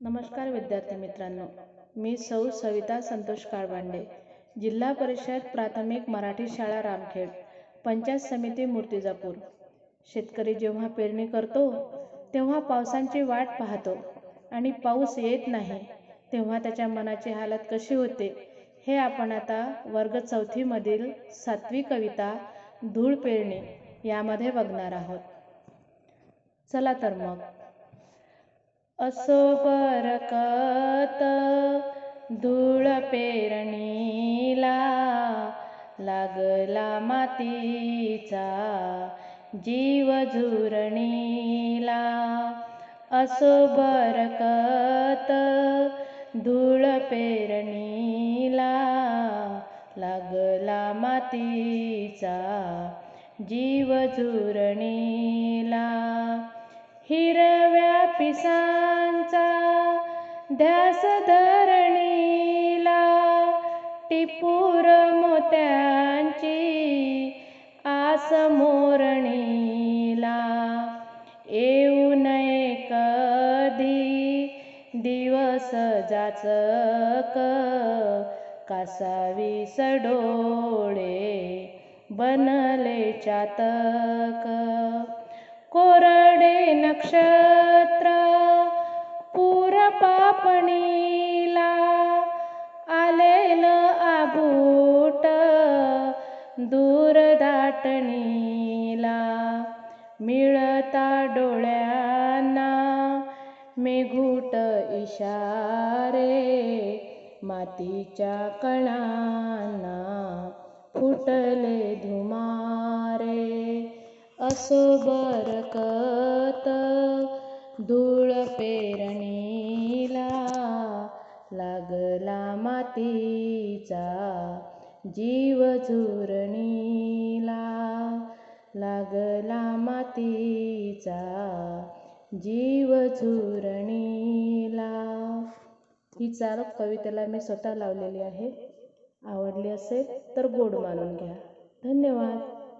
नमस्कार विद्यार्थी मित्रांनो. मी सौ सविता संतोष काळबांडे जिल्हा परिषद प्राथमिक मराठी शाळा रामखेड पंचायत समिती मूर्तिजापूर. शेतकरी जेव्हा पेरणी करतो तेव्हा पावसांची वाट पाहतो आणि पाऊस येत नाही तेव्हा त्याच्या मनाची हालत कशी होते हे आपण आता वर्ग चौथीमधील सातवी कविता धूळ पेरणी यामध्ये बघणार आहोत. चला तर मग. असो बरकत धूळ पेरणीला लागला मातीचा जीव झुरणीला. असो बरकत धूळ पेरणीला लागला मातीचा जीव झुरणीला. हिर पिसांचा ध्यास धरणीला टिपूर मोत्यांची आस मोरणीला. येऊ नये कधी दिवस जाचक कासावी सडोळे बनले चातक. कोरडे नक्ष पापणीला आलेल आबूट दूर दाटणीला मिळता डोळ्यांना मेघूट इशारे मातीच्या कणांना फुटले धुमारे असो बरकत लागला मातीचा जीव झुरणीला लागला मातीचा जीव झुरणीला ही चाल कवितेला मी स्वतः लावलेली आहे. आवडली असेल तर गोड मानून घ्या. धन्यवाद.